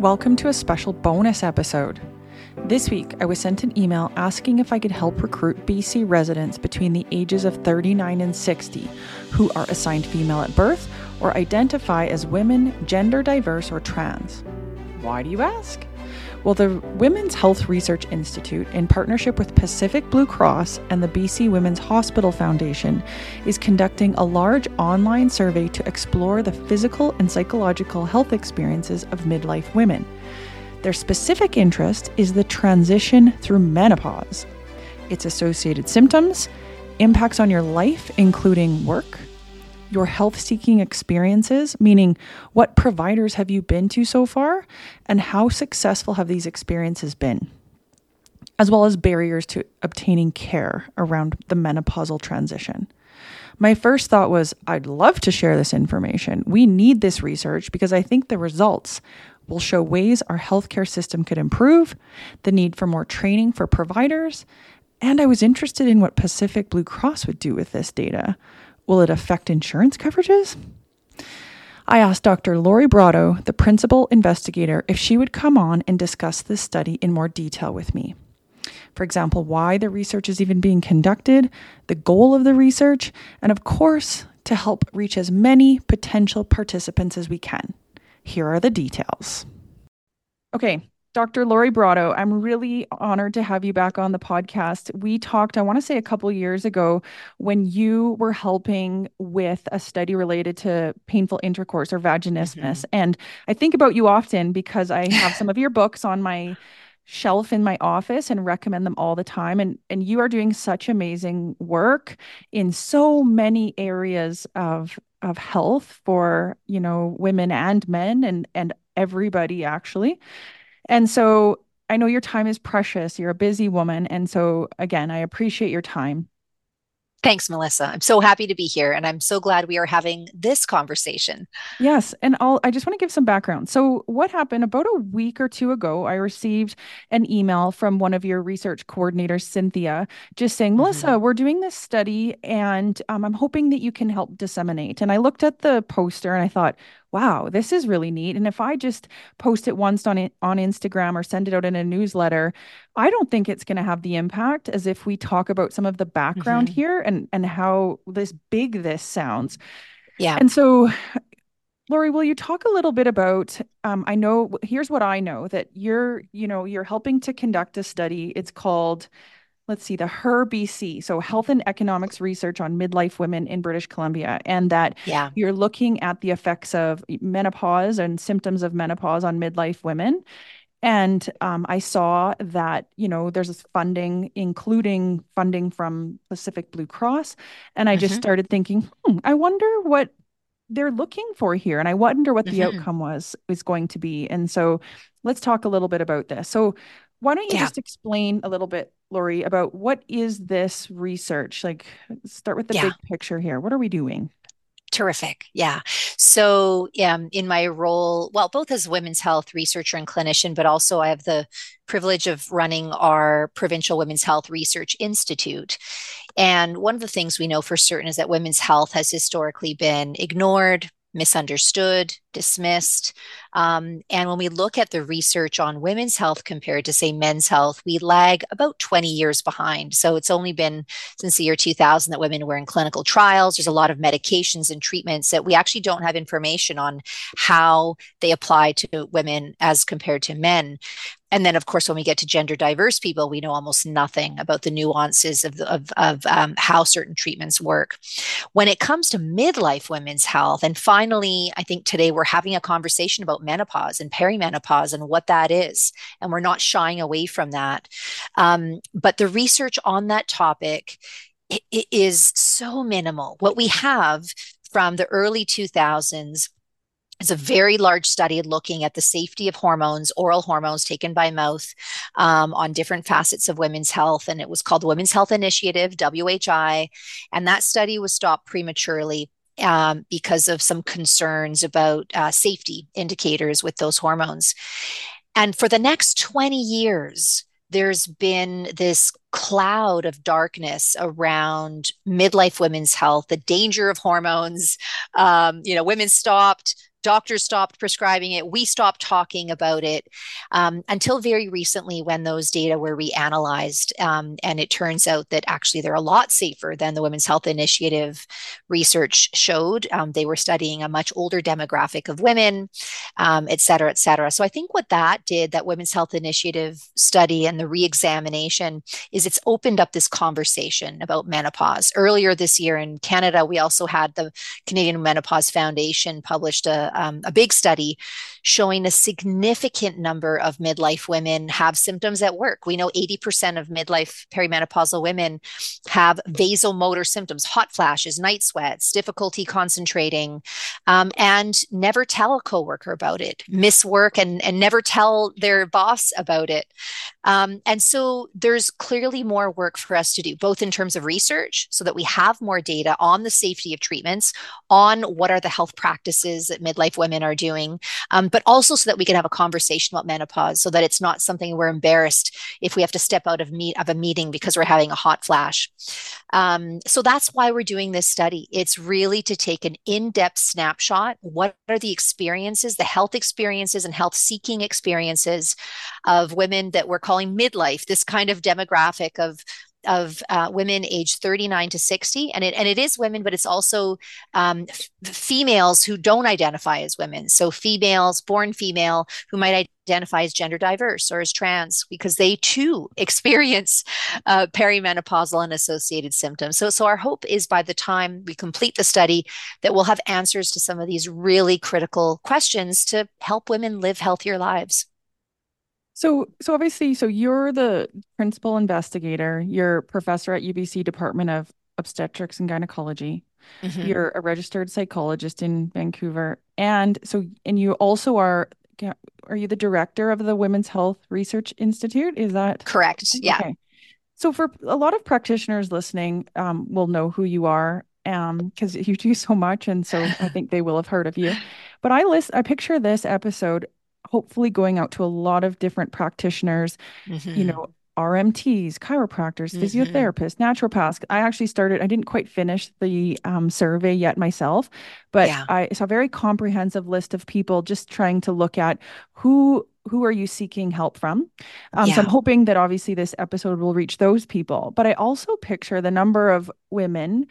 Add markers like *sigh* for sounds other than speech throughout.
Welcome to a special bonus episode. This week, I was sent an email asking if I could help recruit BC residents between the ages of 39 and 60 who are assigned female at birth or identify as women, gender diverse, or trans. Why do you ask? Well, the Women's Health Research Institute, in partnership with Pacific Blue Cross and the BC Women's Hospital Foundation, is conducting a large online survey to explore the physical and psychological health experiences of midlife women. Their specific interest is the transition through menopause, its associated symptoms, impacts on your life, including work, your health seeking experiences, meaning what providers have you been to so far and how successful have these experiences been, as well as barriers to obtaining care around the menopausal transition. My first thought was, I'd love to share this information. We need this research because I think the results will show ways our healthcare system could improve, the need for more training for providers, and I was interested in what Pacific Blue Cross would do with this data. Will it affect insurance coverages? I asked Dr. Lori Brotto, the principal investigator, if she would come on and discuss this study in more detail with me. For example, why the research is even being conducted, the goal of the research, and of course, to help reach as many potential participants as we can. Here are the details. Okay, Dr. Lori Brotto, I'm really honored to have you back on the podcast. We talked, I want to say, a couple years ago when you were helping with a study related to painful intercourse or vaginismus. Mm-hmm. And I think about you often because I have some of your books on my shelf in my office and recommend them all the time and and you are doing such amazing work in so many areas of of health for you know women and men and and everybody actually and so I know your time is precious. You're a busy woman. And so, again, I appreciate your time. Thanks, Melissa. I'm so happy to be here and I'm so glad we are having this conversation. Yes, and I'll I just want to give some background. So, what happened about a week or two ago, I received an email from one of your research coordinators, Cynthia, just saying, "Melissa, mm-hmm. we're doing this study and um, I'm hoping that you can help disseminate." And I looked at the poster and I thought, wow, this is really neat. And if I just post it once on on Instagram or send it out in a newsletter, I don't think it's going to have the impact as if we talk about some of the background mm-hmm. here and and how this big this sounds. Yeah. And so Lori, will you talk a little bit about? Um, I know here's what I know that you're, you know, you're helping to conduct a study. It's called let's see, the HER BC, so Health and Economics Research on Midlife Women in British Columbia, and that yeah. you're looking at the effects of menopause and symptoms of menopause on midlife women. And um, I saw that, you know, there's this funding, including funding from Pacific Blue Cross. And I mm-hmm. just started thinking, hmm, I wonder what they're looking for here. And I wonder what the mm-hmm. outcome was is going to be. And so let's talk a little bit about this. So why don't you yeah. just explain a little bit, Lori, about what is this research? Like, start with the yeah. big picture here. What are we doing? Terrific. Yeah. So, um, in my role, well, both as women's health researcher and clinician, but also I have the privilege of running our Provincial Women's Health Research Institute. And one of the things we know for certain is that women's health has historically been ignored, misunderstood, dismissed. Um, and when we look at the research on women's health compared to, say, men's health, we lag about 20 years behind. So it's only been since the year 2000 that women were in clinical trials. There's a lot of medications and treatments that we actually don't have information on how they apply to women as compared to men. And then, of course, when we get to gender diverse people, we know almost nothing about the nuances of, of, of um, how certain treatments work. When it comes to midlife women's health, and finally, I think today we're having a conversation about menopause and perimenopause and what that is. And we're not shying away from that. Um, but the research on that topic it, it is so minimal. What we have from the early 2000s is a very large study looking at the safety of hormones, oral hormones taken by mouth, um, on different facets of women's health. And it was called the Women's Health Initiative, WHI. And that study was stopped prematurely um, because of some concerns about uh, safety indicators with those hormones. And for the next 20 years, there's been this cloud of darkness around midlife women's health, the danger of hormones. Um, you know, women stopped, doctors stopped prescribing it, we stopped talking about it um, until very recently when those data were reanalyzed. Um, and it turns out that actually they're a lot safer than the Women's Health Initiative research showed. Um, they were studying a much older demographic of women, um, et cetera, et cetera. So I think what that did, that Women's Health Initiative study and the reexamination, is it's opened up this conversation about menopause. Earlier this year in Canada, we also had the Canadian Menopause Foundation published a, um, a big study showing a significant number of midlife women have symptoms at work. We know 80% of midlife perimenopausal women have vasomotor symptoms, hot flashes, night sweats, difficulty concentrating, um, and never tell a coworker about it, miss work and, and never tell their boss about it. Um, and so there's clearly more work for us to do, both in terms of research, so that we have more data on the safety of treatments, on what are the health practices that midlife women are doing, um, but also so that we can have a conversation about menopause, so that it's not something we're embarrassed if we have to step out of meet of a meeting because we're having a hot flash. Um, so that's why we're doing this study. It's really to take an in-depth snapshot. What are the experiences, the health experiences and health seeking experiences of women that we're calling midlife, this kind of demographic of of uh, women aged 39 to 60 and it and it is women but it's also um, f- females who don't identify as women. So females born female who might identify as gender diverse or as trans because they too *laughs* experience uh, perimenopausal and associated symptoms. So so our hope is by the time we complete the study that we'll have answers to some of these really critical questions to help women live healthier lives so, so obviously, so you're the principal investigator. You're professor at UBC Department of Obstetrics and Gynecology. Mm-hmm. You're a registered psychologist in Vancouver, and so, and you also are. Are you the director of the Women's Health Research Institute? Is that correct? Yeah. Okay. So, for a lot of practitioners listening, um, will know who you are because um, you do so much, and so I think they will have heard of you. But I list, I picture this episode hopefully going out to a lot of different practitioners, mm-hmm. you know, RMTs, chiropractors, mm-hmm. physiotherapists, naturopaths. I actually started, I didn't quite finish the um, survey yet myself, but yeah. I saw a very comprehensive list of people just trying to look at who who are you seeking help from um, yeah. so i'm hoping that obviously this episode will reach those people but i also picture the number of women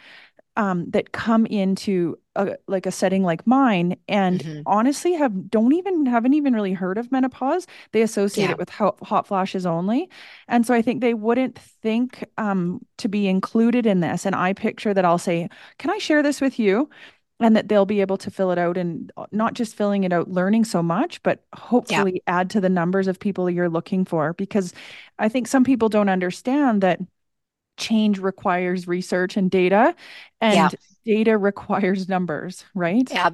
um, that come into a, like a setting like mine and mm-hmm. honestly have don't even haven't even really heard of menopause they associate yeah. it with hot, hot, flashes only and so i think they wouldn't think um, to be included in this and i picture that i'll say can i share this with you and that they'll be able to fill it out and uh, not just filling it out learning so much but hopefully yeah. add to the numbers of people you're looking for because i think some people don't understand that change requires research and data and yeah. data requires numbers right yeah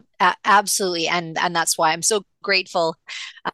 absolutely and and that's why i'm so grateful,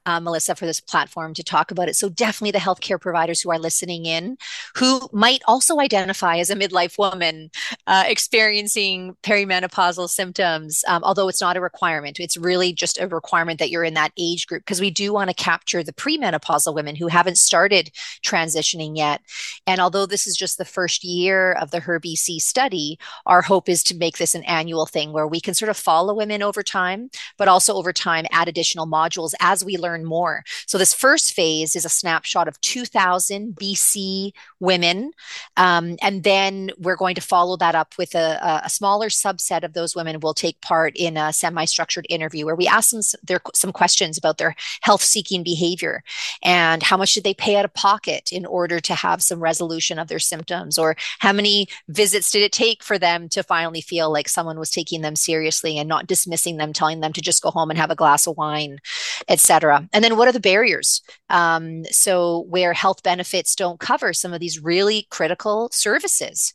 uh, Melissa, for this platform to talk about it. So, definitely the healthcare providers who are listening in, who might also identify as a midlife woman uh, experiencing perimenopausal symptoms, um, although it's not a requirement. It's really just a requirement that you're in that age group because we do want to capture the premenopausal women who haven't started transitioning yet. And although this is just the first year of the HER-BC study, our hope is to make this an annual thing where we can sort of follow women over time, but also over time add additional modules as we learn more. So, this first phase is a snapshot of 2000 BC women. Um, and then we're going to follow that up with a, a smaller subset of those women will take part in a semi structured interview where we ask them their, some questions about their health seeking behavior and how much did they pay out of pocket in order to have some resolution of their symptoms, or how many visits did it take for them to finally feel like someone was taking them seriously and not dismissing them, telling them to just go home and have a glass of wine et etc. And then what are the barriers? Um, so where health benefits don't cover some of these really critical services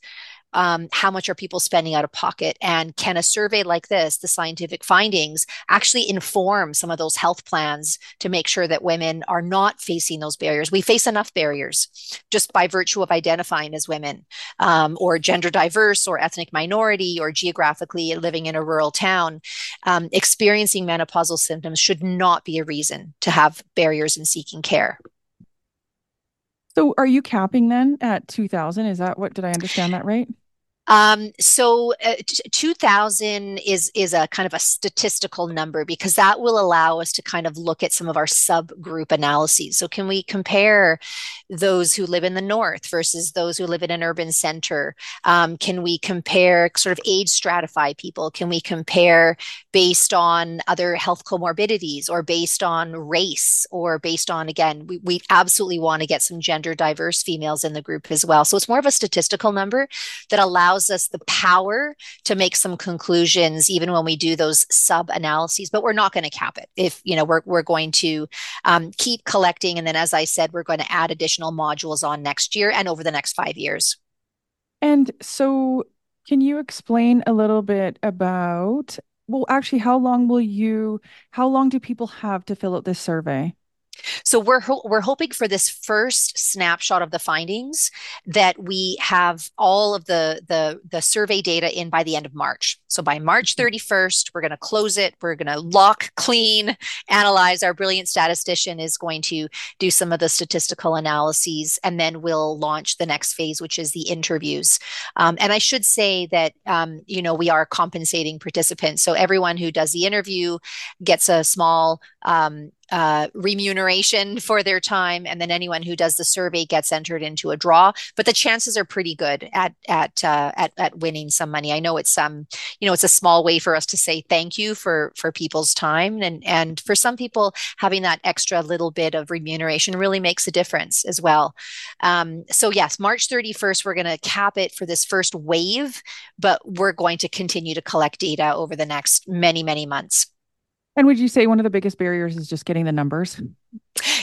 um, how much are people spending out of pocket? And can a survey like this the scientific findings actually inform some of those health plans to make sure that women are not facing those barriers? We face enough barriers just by virtue of identifying as women um, or gender diverse or ethnic minority or geographically living in a rural town. Um, experiencing menopausal symptoms should not be a reason to have barriers in seeking care. So are you capping then at 2000 is that what did i understand that right Um, so uh, 2000 is is a kind of a statistical number because that will allow us to kind of look at some of our subgroup analyses. So can we compare those who live in the north versus those who live in an urban center? Um, can we compare sort of age stratify people? Can we compare based on other health comorbidities or based on race or based on again we, we absolutely want to get some gender diverse females in the group as well. So it's more of a statistical number that allows allows us the power to make some conclusions even when we do those sub analyses but we're not going to cap it. If you know we're, we're going to um, keep collecting and then as i said we're going to add additional modules on next year and over the next five years. And so can you explain a little bit about well actually how long will you how long do people have to fill out this survey so we're ho- we're hoping for this first snapshot of the findings that we have all of the the the survey data in by the end of March. So by March 31st, mm-hmm. we're going to close it. We're going to lock, clean, analyze. Our brilliant statistician is going to do some of the statistical analyses, and then we'll launch the next phase, which is the interviews. Um, and I should say that um, you know we are compensating participants. So everyone who does the interview gets a small um, uh, remuneration for their time, and then anyone who does the survey gets entered into a draw. But the chances are pretty good at at uh, at, at winning some money. I know it's um you know it's a small way for us to say thank you for for people's time, and and for some people having that extra little bit of remuneration really makes a difference as well. Um, so yes, March thirty first, we're going to cap it for this first wave, but we're going to continue to collect data over the next many many months. And would you say one of the biggest barriers is just getting the numbers?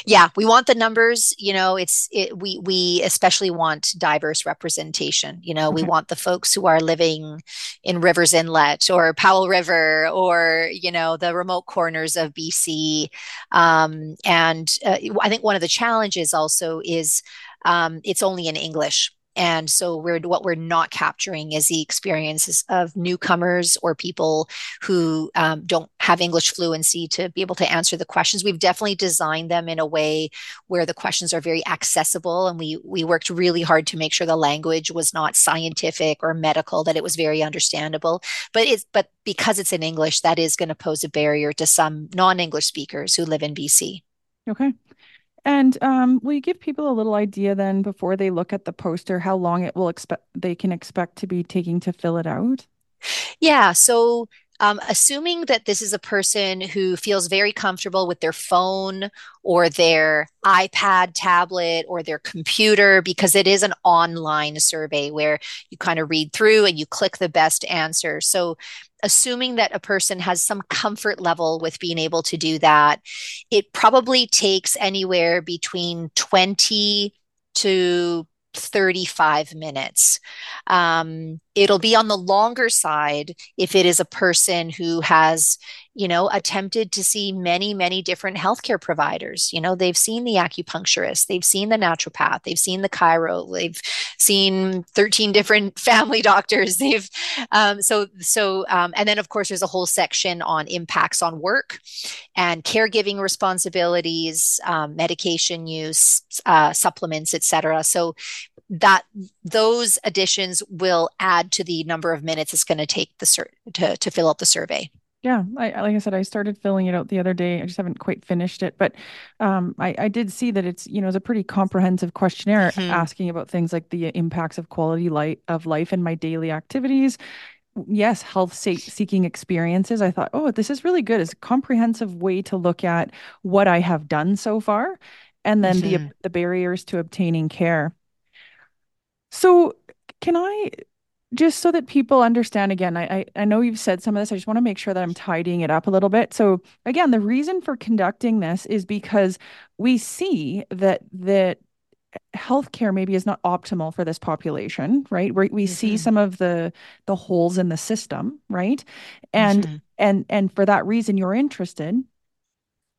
Yeah, we want the numbers. You know, it's it, we we especially want diverse representation. You know, okay. we want the folks who are living in Rivers Inlet or Powell River or you know the remote corners of BC. Um, and uh, I think one of the challenges also is um, it's only in English and so we're what we're not capturing is the experiences of newcomers or people who um, don't have english fluency to be able to answer the questions. We've definitely designed them in a way where the questions are very accessible and we we worked really hard to make sure the language was not scientific or medical that it was very understandable. But it's but because it's in english that is going to pose a barrier to some non-english speakers who live in bc okay and um, will you give people a little idea then before they look at the poster how long it will expect they can expect to be taking to fill it out? Yeah, so um, assuming that this is a person who feels very comfortable with their phone or their iPad, tablet, or their computer, because it is an online survey where you kind of read through and you click the best answer. So assuming that a person has some comfort level with being able to do that, it probably takes anywhere between 20 to 35 minutes. Um, it'll be on the longer side if it is a person who has you know attempted to see many many different healthcare providers. You know they've seen the acupuncturist they've seen the naturopath they've seen the chiro they've seen 13 different *laughs* family doctors. They've um, so so um, and then of course there's a whole section on impacts on work and caregiving responsibilities um, medication use uh, supplements etc so that those additions will add to the number of minutes it's going to take the sur- to, to fill out the survey yeah I, like i said i started filling it out the other day. I just haven't quite finished it but um, I, I did see that it's you know it's a pretty comprehensive questionnaire mm-hmm. asking about things like the impacts of quality light of life in my daily activities. Yes health seeking experiences. I thought oh this is really good. It's a comprehensive way to look at what i have done so far and then mm-hmm. the the barriers to obtaining care. So, can I just so that people understand again, I, I, know you've said some of this. I just want to make sure that I'm tidying it up a little bit. So, again, the reason for conducting this is because we see that that healthcare maybe is not optimal for this population, right? Where we mm-hmm. see some of the the holes in the system, right? And mm-hmm. and and for that reason, you're interested.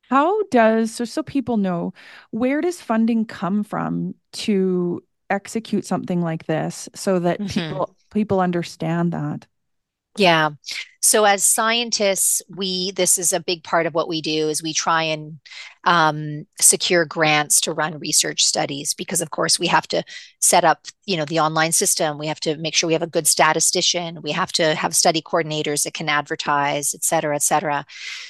How does so so people know where does funding come from to execute something like this so that mm-hmm. people people understand that? Yeah. So as scientists, we this is a big part of what we do is we try and um, secure grants to run research studies because of course we have to set up you know the online system. We have to make sure we have a good statistician. We have to have study coordinators that can advertise et cetera et cetera.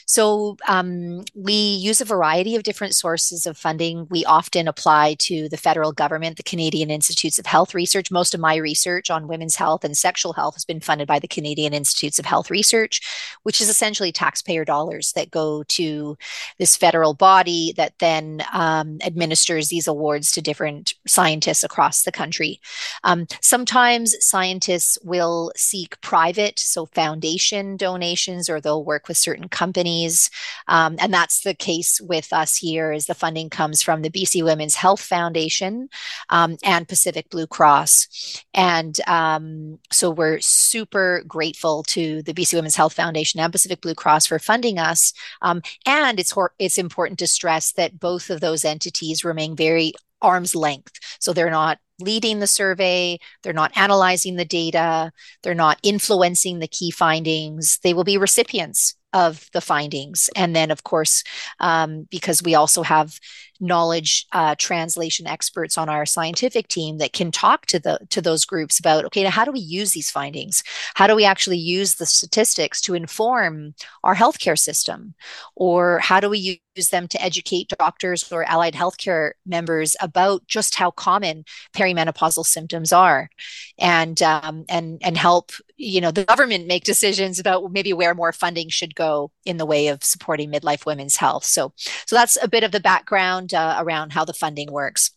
So um, we use a variety of different sources of funding. We often apply to the federal government the canadian institutes of health research. Most of my research on women's health and sexual health has been funded by the canadian institutes of health research which is essentially taxpayer dollars that go to this federal body body that then um, administers these awards to different scientists across the country. Um, sometimes scientists will seek private, so foundation donations, or they'll work with certain companies. Um, and that's the case with us here is the funding comes from the BC Women's Health Foundation um, and Pacific Blue Cross. And um, so we're super grateful to the BC Women's Health Foundation and Pacific Blue Cross for funding us. Um, and it's, it's important to stress that both of those entities remain very arm's length. So they're not leading the survey, they're not analyzing the data, they're not influencing the key findings. They will be recipients of the findings. And then, of course, um, because we also have knowledge uh, translation experts on our scientific team that can talk to the to those groups about okay how do we use these findings? How do we actually use the statistics to inform our healthcare system? Or how do we use them to educate doctors or allied healthcare members about just how common perimenopausal symptoms are? And um, and and help you know the government make decisions about maybe where more funding should go in the way of supporting midlife women's health. So so that's a bit of the background uh, around how the funding works.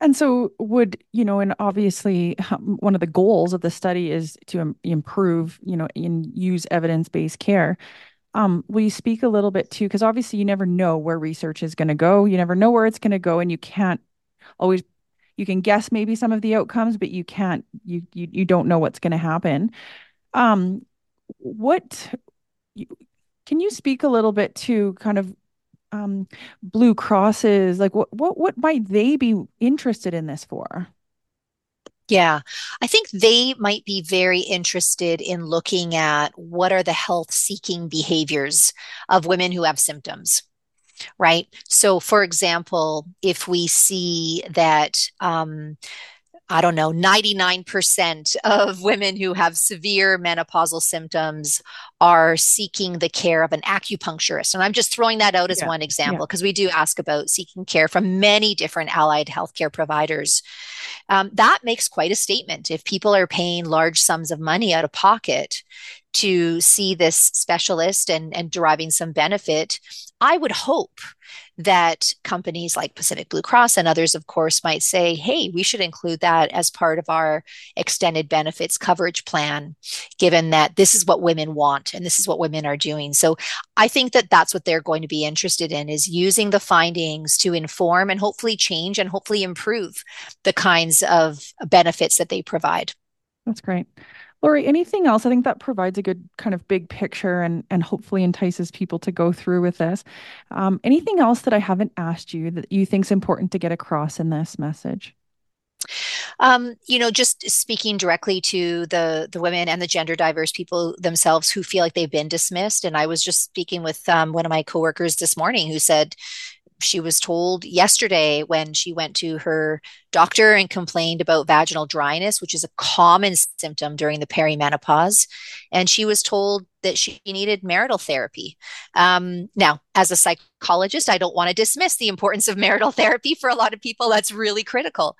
And so, would you know, and obviously, one of the goals of the study is to Im- improve, you know, and use evidence based care. Um, will you speak a little bit too? Because obviously, you never know where research is going to go. You never know where it's going to go, and you can't always. You can guess maybe some of the outcomes, but you can't. You you you don't know what's going to happen. Um, what can you speak a little bit to kind of um, Blue Crosses? Like, what what what might they be interested in this for? Yeah, I think they might be very interested in looking at what are the health seeking behaviors of women who have symptoms right? So, for example, if we see that um, I don't know, 99% of women who have severe menopausal symptoms are seeking the care of an acupuncturist. And I'm just throwing that out as yeah. one example because yeah. we do ask about seeking care from many different allied healthcare providers. Um, that makes quite a statement. If people are paying large sums of money out of pocket to see this specialist and, and deriving some benefit, I would hope that companies like Pacific Blue Cross and others, of course, might say, hey, we should include that as part of our extended benefits coverage plan, given that this is what women want and this is what women are doing. So I think that that's what they're going to be interested in is using the findings to inform and hopefully change and hopefully improve the kinds of benefits that they provide. That's great. Lori, anything else? I think that provides a good kind of big picture and and hopefully entices people to go through with this. Um, anything else that I haven't asked you that you think is important to get across in this message? Um, you know, just speaking directly to the the women and the gender diverse people themselves who feel like they've been dismissed. And I was just speaking with um, one of my coworkers this morning who said, she was told yesterday when she went to her doctor and complained about vaginal dryness, which is a common symptom during the perimenopause. And she was told that she needed marital therapy. Um, now, as a psychologist, I don't want to dismiss the importance of *laughs* marital therapy for a lot of people. That's really critical.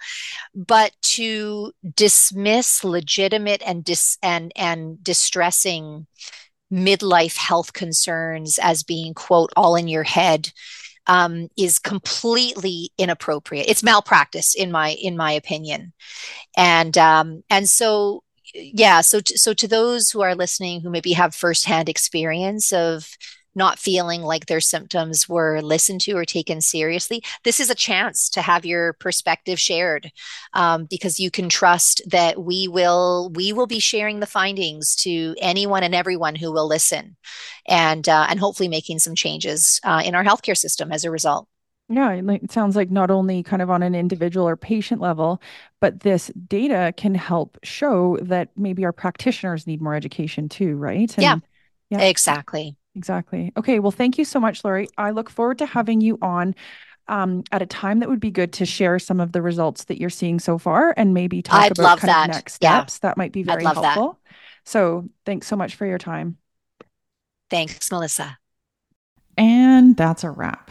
But to dismiss legitimate and dis- and and distressing midlife health concerns as being quote all in your head um, is completely inappropriate. It's malpractice in my in my opinion, and um, and so yeah. So so to those who are listening who maybe have firsthand experience of not feeling like their symptoms were listened to or taken seriously, this is a chance to have your perspective shared um, because you can trust that we will we will be sharing the findings to anyone and everyone who will listen, and uh, and hopefully making some changes uh, in our healthcare system as a result. Yeah, it sounds like not only kind of on an individual or patient level, but this data can help show that maybe our practitioners need more education too, right? And yeah, yeah, exactly. Exactly. Okay. Well, thank you so much, Lori. I look forward to having you on um, at a time that would be good to share some of the results that you're seeing so far and maybe talk I'd about kind that. of next steps. Yeah. That might be very helpful. That. So thanks so much for your time. Thanks, Melissa. And that's a wrap.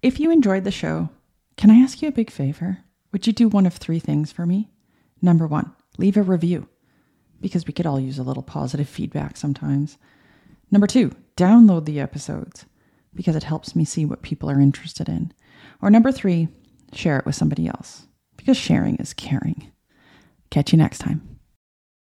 If you enjoyed the show, can I ask you a big favor? Would you do one of three things for me? Number one, leave a review because we could all use a little positive feedback sometimes. Number two, download the episodes because it helps me see what people are interested in. Or number three, share it with somebody else because sharing is caring. Catch you next time.